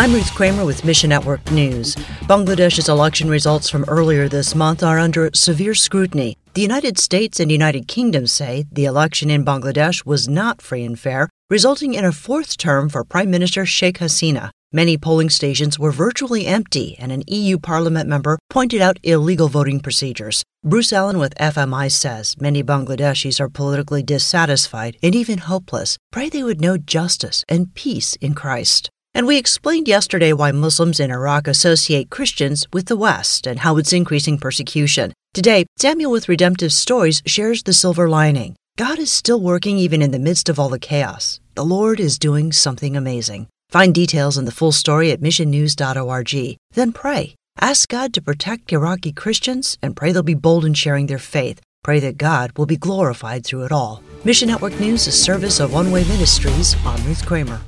I'm Ruth Kramer with Mission Network News. Bangladesh's election results from earlier this month are under severe scrutiny. The United States and United Kingdom say the election in Bangladesh was not free and fair, resulting in a fourth term for Prime Minister Sheikh Hasina. Many polling stations were virtually empty, and an EU Parliament member pointed out illegal voting procedures. Bruce Allen with FMI says many Bangladeshis are politically dissatisfied and even hopeless. Pray they would know justice and peace in Christ. And we explained yesterday why Muslims in Iraq associate Christians with the West and how it's increasing persecution. Today, Samuel with Redemptive Stories shares the silver lining. God is still working even in the midst of all the chaos. The Lord is doing something amazing. Find details and the full story at missionnews.org. Then pray. Ask God to protect Iraqi Christians and pray they'll be bold in sharing their faith. Pray that God will be glorified through it all. Mission Network News is service of One Way Ministries. I'm Ruth Kramer.